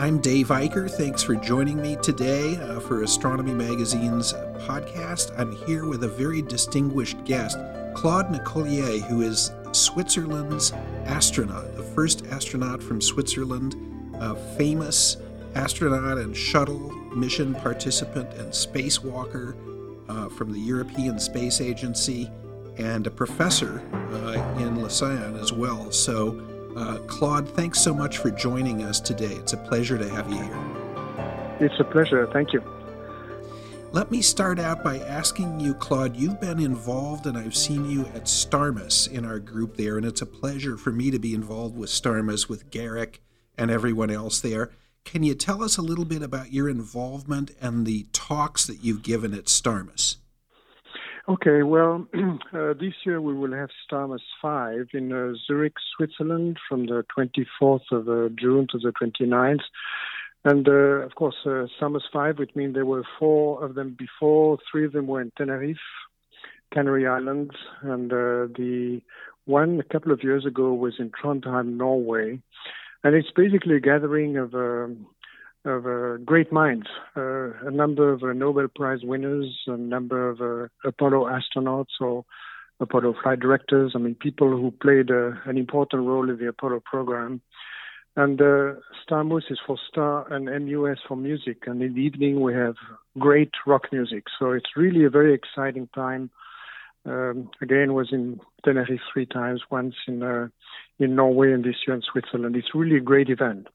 I'm Dave Eicher. Thanks for joining me today uh, for Astronomy Magazine's podcast. I'm here with a very distinguished guest, Claude Nicollier, who is Switzerland's astronaut, the first astronaut from Switzerland, a famous astronaut and shuttle mission participant and spacewalker uh, from the European Space Agency, and a professor uh, in Lausanne as well. So, uh, Claude, thanks so much for joining us today. It's a pleasure to have you here. It's a pleasure. Thank you. Let me start out by asking you, Claude, you've been involved and I've seen you at Starmus in our group there, and it's a pleasure for me to be involved with Starmus, with Garrick and everyone else there. Can you tell us a little bit about your involvement and the talks that you've given at Starmus? Okay, well, uh, this year we will have Starmus 5 in uh, Zurich, Switzerland from the 24th of uh, June to the 29th. And uh, of course, uh, Starmus 5, which means there were four of them before, three of them were in Tenerife, Canary Islands, and uh, the one a couple of years ago was in Trondheim, Norway. And it's basically a gathering of um, of uh, great minds, uh, a number of uh, Nobel Prize winners, a number of uh, Apollo astronauts or Apollo flight directors. I mean, people who played uh, an important role in the Apollo program. And uh, Starmus is for star and MUS for music. And in the evening, we have great rock music. So it's really a very exciting time. Um, again, was in Tenerife three times, once in in Norway and this year in Switzerland. It's really a great event.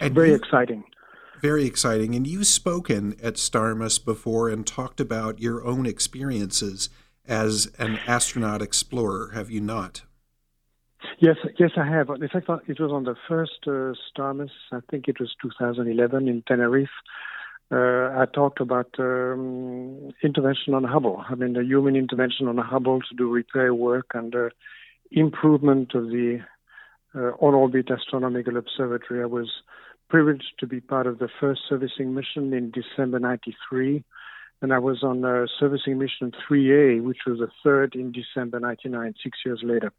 And very you, exciting. Very exciting. And you've spoken at Starmus before and talked about your own experiences as an astronaut explorer, have you not? Yes, yes, I have. In fact, it was on the first uh, Starmus. I think it was 2011 in Tenerife. Uh, I talked about um, intervention on Hubble. I mean, the human intervention on Hubble to do repair work and uh, improvement of the uh, on-orbit astronomical observatory. I was privileged to be part of the first servicing mission in December 93. And I was on uh, servicing mission 3A, which was the third in December 99, six years later.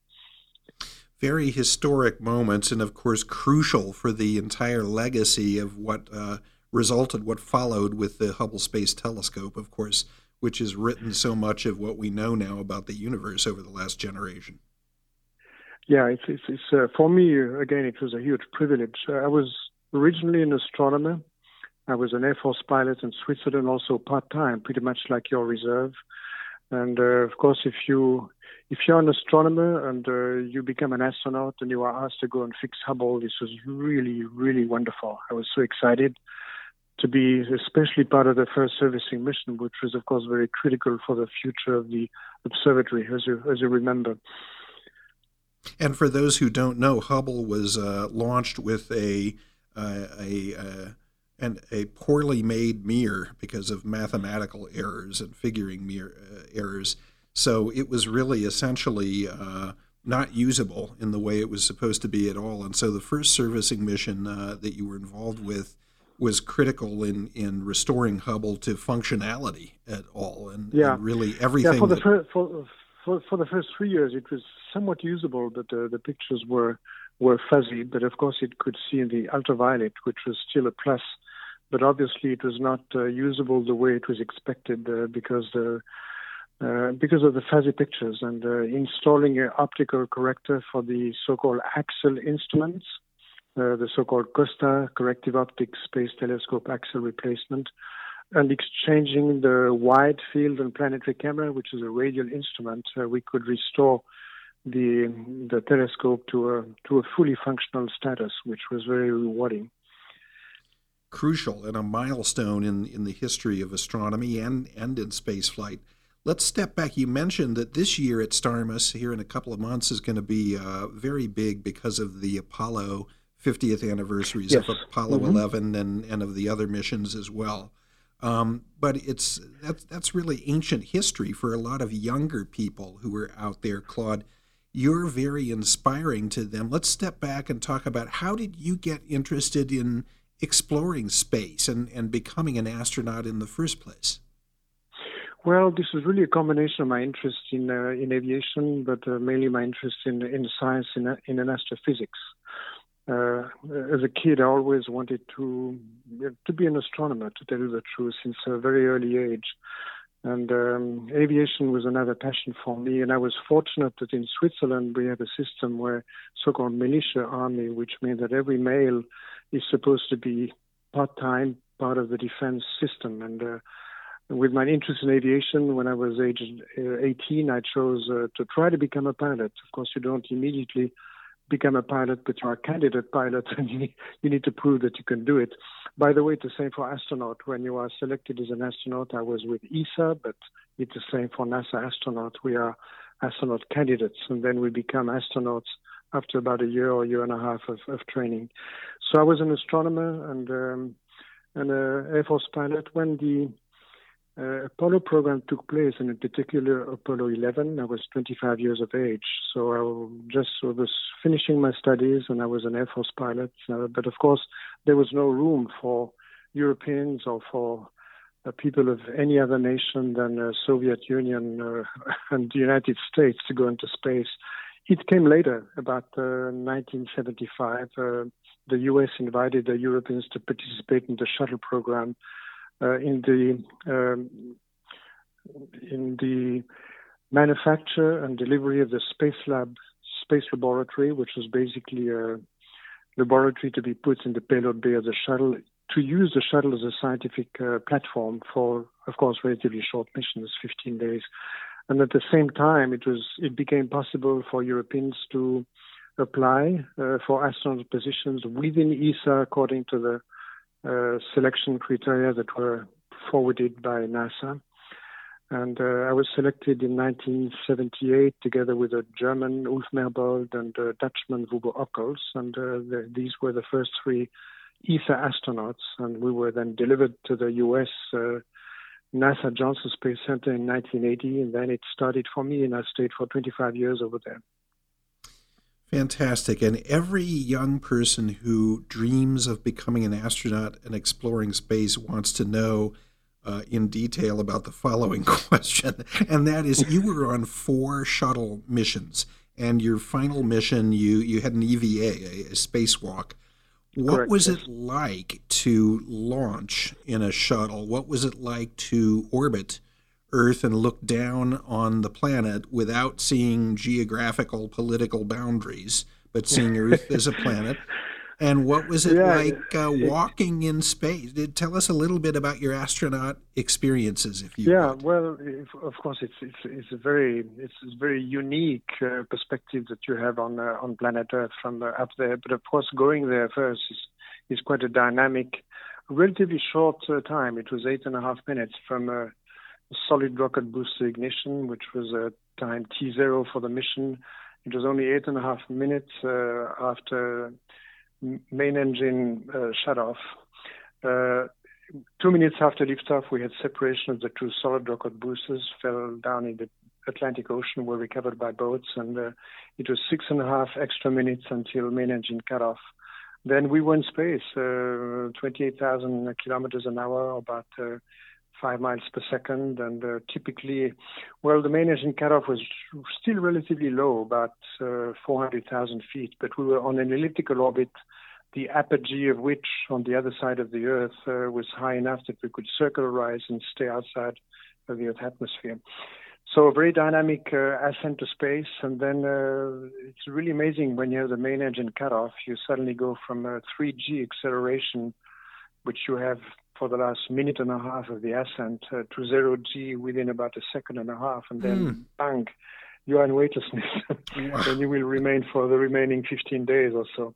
Very historic moments, and of course, crucial for the entire legacy of what uh, resulted, what followed with the Hubble Space Telescope, of course, which has written so much of what we know now about the universe over the last generation. Yeah, it's, it's, it's uh, for me again. It was a huge privilege. Uh, I was originally an astronomer. I was an Air Force pilot in Switzerland, also part time, pretty much like your reserve. And uh, of course, if you if you're an astronomer and uh, you become an astronaut and you are asked to go and fix Hubble, this was really really wonderful. I was so excited to be especially part of the first servicing mission, which was of course very critical for the future of the observatory, as you as you remember. And for those who don't know, Hubble was uh, launched with a uh, a uh, and a poorly made mirror because of mathematical errors and figuring mirror, uh, errors. So it was really essentially uh, not usable in the way it was supposed to be at all. And so the first servicing mission uh, that you were involved with was critical in, in restoring Hubble to functionality at all, and, yeah. and really everything. Yeah, for the first for, for, for the first three years, it was somewhat usable, but uh, the pictures were were fuzzy, but of course it could see in the ultraviolet, which was still a plus. But obviously it was not uh, usable the way it was expected uh, because the uh, because of the fuzzy pictures and uh, installing an optical corrector for the so-called axial instruments, uh, the so-called COSTAR corrective optics space telescope axial replacement, and exchanging the wide field and planetary camera, which is a radial instrument, uh, we could restore the the telescope to a to a fully functional status, which was very rewarding. Crucial and a milestone in in the history of astronomy and and in spaceflight. Let's step back. You mentioned that this year at Starmus, here in a couple of months, is going to be uh, very big because of the Apollo 50th anniversaries yes. of Apollo mm-hmm. 11 and, and of the other missions as well. Um, but it's that's that's really ancient history for a lot of younger people who are out there, Claude you're very inspiring to them. Let's step back and talk about how did you get interested in exploring space and, and becoming an astronaut in the first place? Well, this is really a combination of my interest in uh, in aviation, but uh, mainly my interest in in science in in astrophysics. uh, as a kid, I always wanted to to be an astronomer, to tell you the truth, since a very early age. And um, aviation was another passion for me. And I was fortunate that in Switzerland we have a system where so-called militia army, which means that every male is supposed to be part-time part of the defense system. And uh, with my interest in aviation, when I was age uh, 18, I chose uh, to try to become a pilot. Of course, you don't immediately become a pilot, but you're a candidate pilot, and you need, you to prove that you can do it. By the way, it's the same for astronaut. When you are selected as an astronaut, I was with ESA, but it's the same for NASA astronaut. We are astronaut candidates, and then we become astronauts after about a year or year and a half of, of training. So I was an astronomer and um, and an Air Force pilot when the uh, Apollo program took place, and in particular Apollo 11. I was 25 years of age, so I just so was finishing my studies, and I was an Air Force pilot. Uh, but of course, there was no room for Europeans or for uh, people of any other nation than the Soviet Union uh, and the United States to go into space. It came later, about 1975. Uh, uh, the U.S. invited the Europeans to participate in the shuttle program uh, in the um, in the manufacture and delivery of the Spacelab space laboratory, which was basically a laboratory to be put in the payload bay of the shuttle to use the shuttle as a scientific uh, platform for, of course, relatively short missions, 15 days. And at the same time, it was it became possible for Europeans to apply uh, for astronaut positions within ESA according to the uh, selection criteria that were forwarded by NASA. And uh, I was selected in 1978 together with a German Ulf Merbold and a Dutchman Wubbo Ockels. And uh, the, these were the first three ESA astronauts. And we were then delivered to the US uh, NASA Johnson Space Center in 1980. And then it started for me, and I stayed for 25 years over there. Fantastic. And every young person who dreams of becoming an astronaut and exploring space wants to know uh, in detail about the following question. And that is you were on four shuttle missions, and your final mission, you, you had an EVA, a, a spacewalk. What Correct, was it like to launch in a shuttle? What was it like to orbit Earth and look down on the planet without seeing geographical, political boundaries, but seeing Earth as a planet. And what was it Yeah, like uh, walking in space? Did, tell us a little bit about your astronaut experiences, if you Yeah, would. well, if, of course, it's it's it's a very it's a very unique uh, perspective that you have on uh, on planet Earth from uh, up there. But of course, going there first is is quite a dynamic, relatively short uh, time. It was eight and a half minutes from uh, solid rocket booster ignition, which was uh, time T zero for the mission. It was only eight and a half minutes uh, after main engine uh, shut off. Uh, two minutes after liftoff, we had separation of the two solid rocket boosters, fell down in the Atlantic Ocean, were recovered by boats, and uh, it was six and a half extra minutes until main engine cut off. Then we were in space, uh, 28,000 kilometers an hour, about uh, five miles per second, and uh, typically, well, the main engine cutoff was still relatively low, about uh, 400,000 feet, but we were on an elliptical orbit, the apogee of which on the other side of the Earth uh, was high enough that we could circularize and stay outside of the Earth atmosphere. So a very dynamic uh, ascent to space, and then uh, it's really amazing when you have the main engine cutoff. You suddenly go from a 3G acceleration, which you have for the last minute and a half of the ascent, uh, to zero G within about a second and a half, and then Mm. bang, you are in weightlessness, and you will remain for the remaining 15 days or so.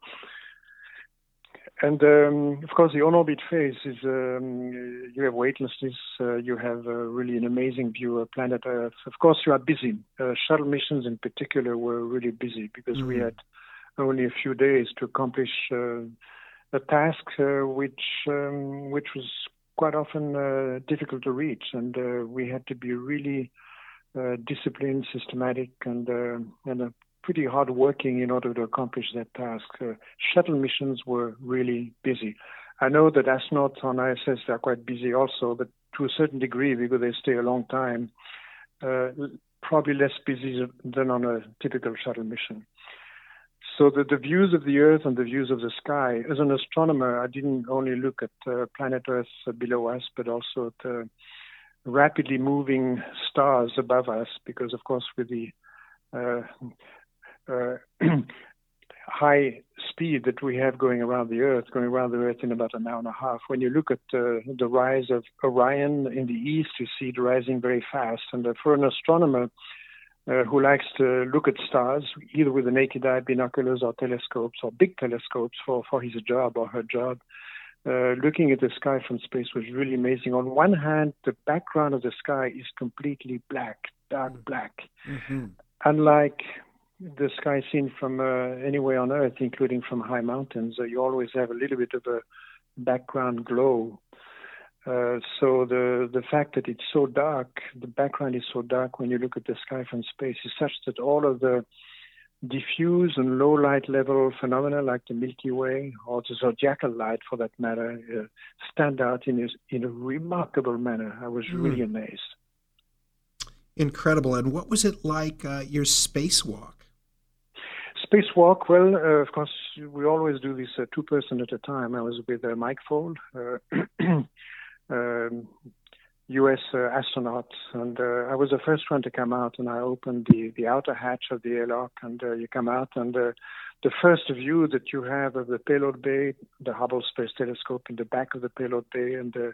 And um, of course, the on-orbit phase is um, you have weightlessness, uh, you have uh, really an amazing view of planet Earth. Of course, you are busy. Uh, shuttle missions, in particular, were really busy because we Mhm. had only a few days to accomplish uh, a task uh, which um, which was quite often uh, difficult to reach, and uh, we had to be really disciplined, systematic, and and pretty hard working in order to accomplish that task. Shuttle missions were really busy. I know that astronauts on ISS are quite busy also, but to a certain degree because they stay a long time, uh, probably less busy than on a typical shuttle mission. So the, the views of the Earth and the views of the sky. As an astronomer, I didn't only look at uh, planet Earth below us, but also at uh, rapidly moving stars above us, because of course with the uh, uh high speed that we have going around the Earth, going around the Earth in about an hour and a half. When you look at uh, the rise of Orion in the east, you see it rising very fast. And uh, for an astronomer uh, who likes to look at stars, either with the naked eye, binoculars, or telescopes, or big telescopes for, for his job or her job, uh, looking at the sky from space was really amazing. On one hand, the background of the sky is completely black, dark black. Mm-hmm. Unlike the sky seen from uh, anywhere on Earth, including from high mountains, uh, you always have a little bit of a background glow. Uh, so the the fact that it's so dark, the background is so dark when you look at the sky from space, is such that all of the diffuse and low light level phenomena like the Milky Way or the zodiacal light, for that matter, uh, stand out in a, in a remarkable manner. I was really mm. amazed. Incredible. And what was it like uh, your spacewalk? Spacewalk, well, uh, of course, we always do this uh, two person at a time. I was with uh, Mike Foale, uh, um, U.S. Uh, astronaut, and uh, I was the first one to come out. And I opened the, the outer hatch of the airlock, and uh, you come out, and the first view that you have of the payload bay, the Hubble Space Telescope in the back of the payload bay, and the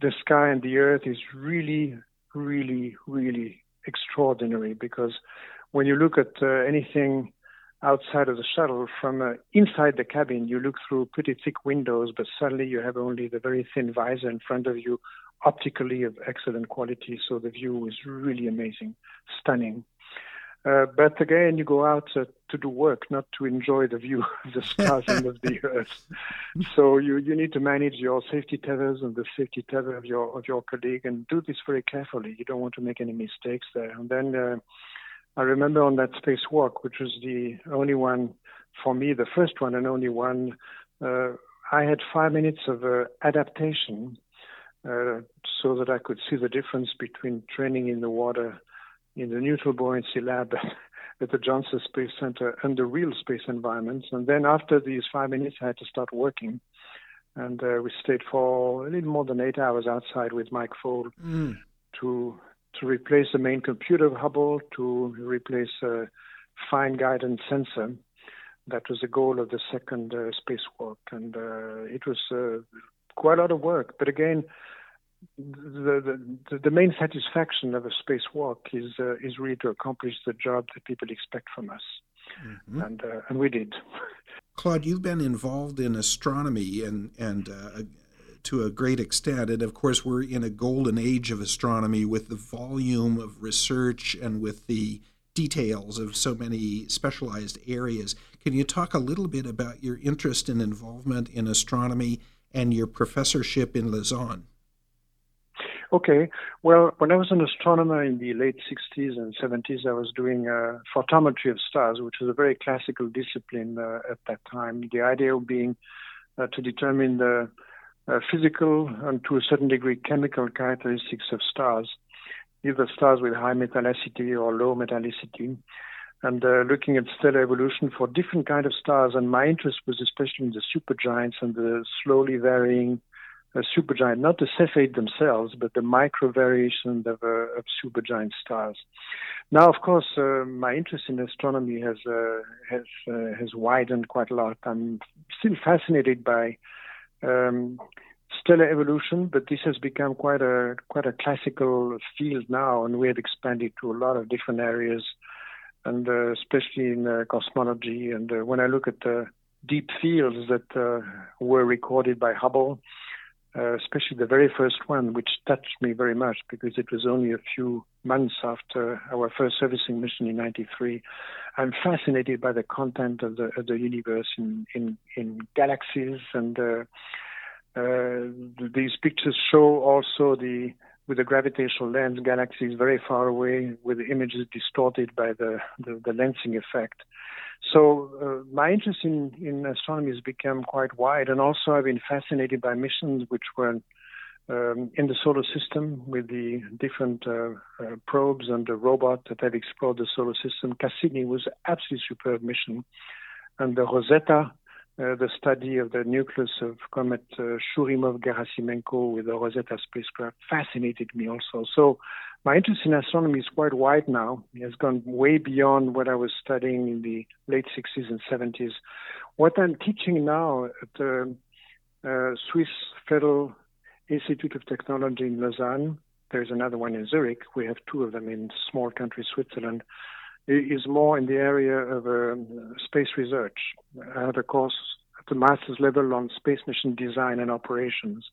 the sky and the Earth is really, really, really extraordinary because when you look at anything outside of the shuttle, from uh, inside the cabin, you look through pretty thick windows, but suddenly you have only the very thin visor in front of you, optically of excellent quality. So the view is really amazing, stunning. Uh, but again, you go out uh, to do work, not to enjoy the view of the stars and of the Earth. So you, you need to manage your safety tethers and the safety tether of your of your colleague, and do this very carefully. You don't want to make any mistakes there. And then uh, I remember on that spacewalk, which was the only one for me, the first one and only one, uh, I had five minutes of uh, adaptation uh, so that I could see the difference between training in the water in the neutral buoyancy lab at the Johnson Space Center and the real space environments. And then after these five minutes, I had to start working. And uh, we stayed for a little more than eight hours outside with Mike Foale mm. to to replace the main computer of Hubble, to replace a fine guidance sensor. That was the goal of the second uh, spacewalk, and uh, it was uh, quite a lot of work. But again, the, the, the main satisfaction of a spacewalk is uh, is really to accomplish the job that people expect from us, mm-hmm. and uh, and we did. Claude, you've been involved in astronomy and and uh, to a great extent. And of course, we're in a golden age of astronomy with the volume of research and with the details of so many specialized areas. Can you talk a little bit about your interest and involvement in astronomy and your professorship in Lausanne? Okay. Well, when I was an astronomer in the late 60s and 70s, I was doing uh, photometry of stars, which was a very classical discipline uh, at that time. The idea being uh, to determine the uh, physical and to a certain degree chemical characteristics of stars, either stars with high metallicity or low metallicity, and uh, looking at stellar evolution for different kind of stars. And my interest was especially in the supergiants and the slowly varying uh, supergiant, not the Cepheid themselves, but the micro variation of, uh, of supergiant stars. Now, of course, uh, my interest in astronomy has uh, has uh, has widened quite a lot. I'm still fascinated by um, stellar evolution, but this has become quite a quite a classical field now, and we have expanded to a lot of different areas, and uh, especially in uh, cosmology. And uh, when I look at the deep fields that uh, were recorded by Hubble, uh, especially the very first one, which touched me very much because it was only a few months after our first servicing mission in '93. I'm fascinated by the content of the, of the universe in, in, in galaxies, and uh, uh, these pictures show also the with the gravitational lens galaxies very far away, with images distorted by the, the, the lensing effect. So uh, my interest in, in astronomy has become quite wide, and also I've been fascinated by missions which were um, in the solar system with the different uh, uh, probes and the robot that have explored the solar system. Cassini was an absolutely superb mission. and the Rosetta, the study of the nucleus of comet uh, Churyumov-Gerasimenko with the Rosetta spacecraft fascinated me also. So my interest in astronomy is quite wide now. It has gone way beyond what I was studying in the late 60s and 70s. What I'm teaching now at the uh, Swiss Federal Institute of Technology in Lausanne, there's another one in Zurich. We have two of them in small country Switzerland is more in the area of uh, space research. I had a course at the master's level on space mission design and operations,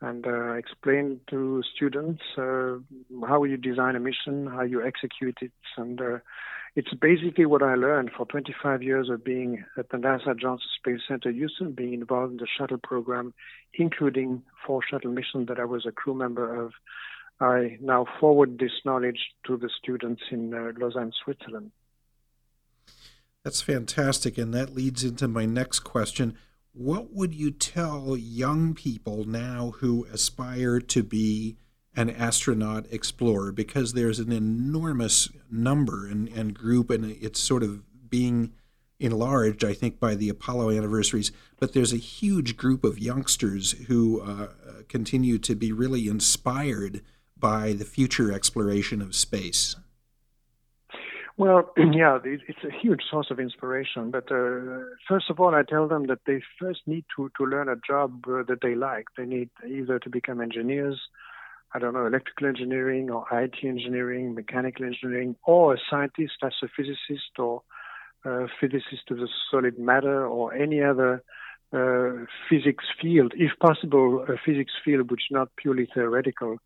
and uh, explained to students uh, how you design a mission, how you execute it, and uh, it's basically what I learned for 25 years of being at the NASA Johnson Space Center Houston, being involved in the shuttle program, including four shuttle missions that I was a crew member of I now forward this knowledge to the students in uh, Lausanne, Switzerland. That's fantastic. And that leads into my next question. What would you tell young people now who aspire to be an astronaut explorer? Because there's an enormous number and, and group, and it's sort of being enlarged, I think, by the Apollo anniversaries. But there's a huge group of youngsters who uh, continue to be really inspired by the future exploration of space? Well, yeah, it's a huge source of inspiration. But uh, first of all, I tell them that they first need to, to learn a job uh, that they like. They need either to become engineers, I don't know, electrical engineering or IT engineering, mechanical engineering, or a scientist, astrophysicist, or a physicist of the solid matter, or any other uh, physics field, if possible, a physics field which is not purely theoretical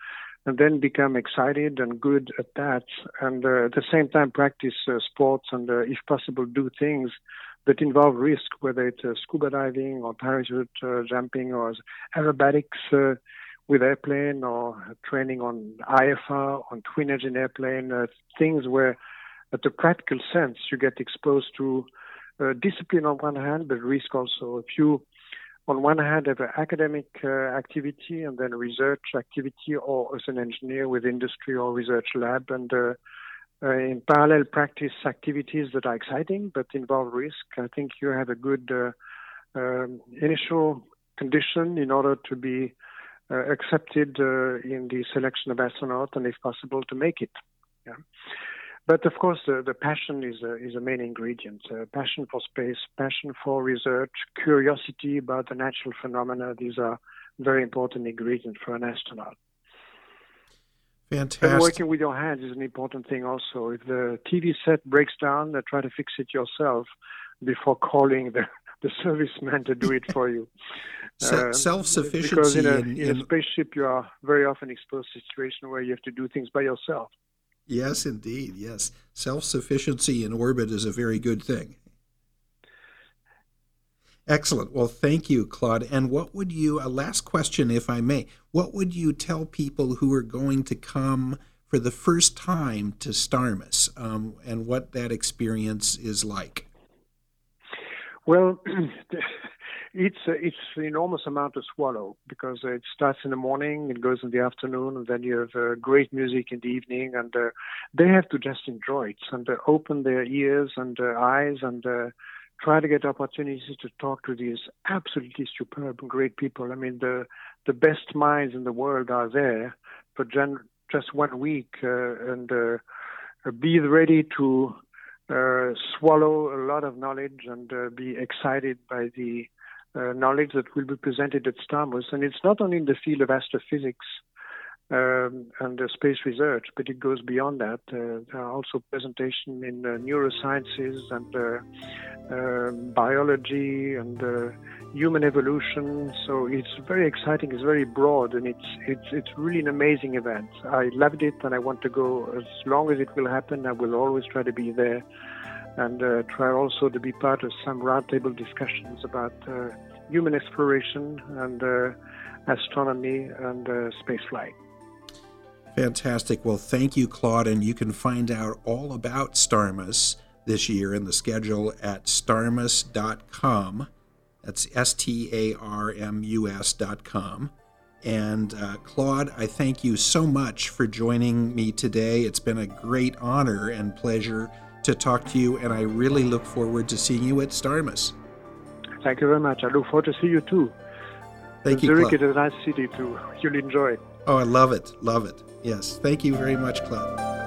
and then become excited and good at that, and uh, at the same time practice uh, sports and, uh, if possible, do things that involve risk, whether it's uh, scuba diving or parachute uh, jumping or aerobatics uh, with airplane or training on IFR, on twin engine airplane, things where, at the practical sense, you get exposed to discipline on one hand, but risk also. If you on one hand have academic uh, activity and then research activity or as an engineer with industry or research lab and uh, uh, in parallel practice activities that are exciting but involve risk. I think you have a good uh, um, initial condition in order to be uh, accepted uh, in the selection of astronaut and if possible to make it. Yeah. But of course, the, the passion is a, is a main ingredient. Uh, passion for space, passion for research, curiosity about the natural phenomena. These are very important ingredients for an astronaut. Fantastic. And working with your hands is an important thing also. If the TV set breaks down, uh, try to fix it yourself before calling the, the serviceman to do it for you. Uh, Self-sufficiency. Because in a, in, in a spaceship, you are very often exposed to a situation where you have to do things by yourself. Yes, indeed. Yes. Self sufficiency in orbit is a very good thing. Excellent. Well, thank you, Claude. And what would you, a last question, if I may, what would you tell people who are going to come for the first time to Starmus um, and what that experience is like? Well, it's uh, it's an enormous amount to swallow because uh, it starts in the morning, it goes in the afternoon, and then you have uh, great music in the evening, and uh, they have to just enjoy it and uh, open their ears and uh, eyes and try to get opportunities to talk to these absolutely superb and great people. I mean, the the best minds in the world are there for gen- just one week, and be ready to swallow a lot of knowledge and be excited by the uh, knowledge that will be presented at STARMUS. And it's not only in the field of astrophysics um, and uh, space research, but it goes beyond that. Uh, there are also presentations in uh, neurosciences and uh, um, biology and uh, human evolution. So it's very exciting. It's very broad, and it's it's it's really an amazing event. I loved it, and I want to go as long as it will happen. I will always try to be there and uh, try also to be part of some roundtable discussions about uh, human exploration and uh, astronomy and uh, spaceflight. Fantastic. Well, thank you, Claude. And you can find out all about Starmus this year in the schedule at starmus.com. That's S T A R M U S.com. And uh, Claude, I thank you so much for joining me today. It's been a great honor and pleasure to talk to you, and I really look forward to seeing you at Starmus. Thank you very much. I look forward to see you too. Thank you. Zurich Claude. is a nice city too. You'll enjoy. it. Oh, I love it. Love it. Yes. Thank you very much, Claude.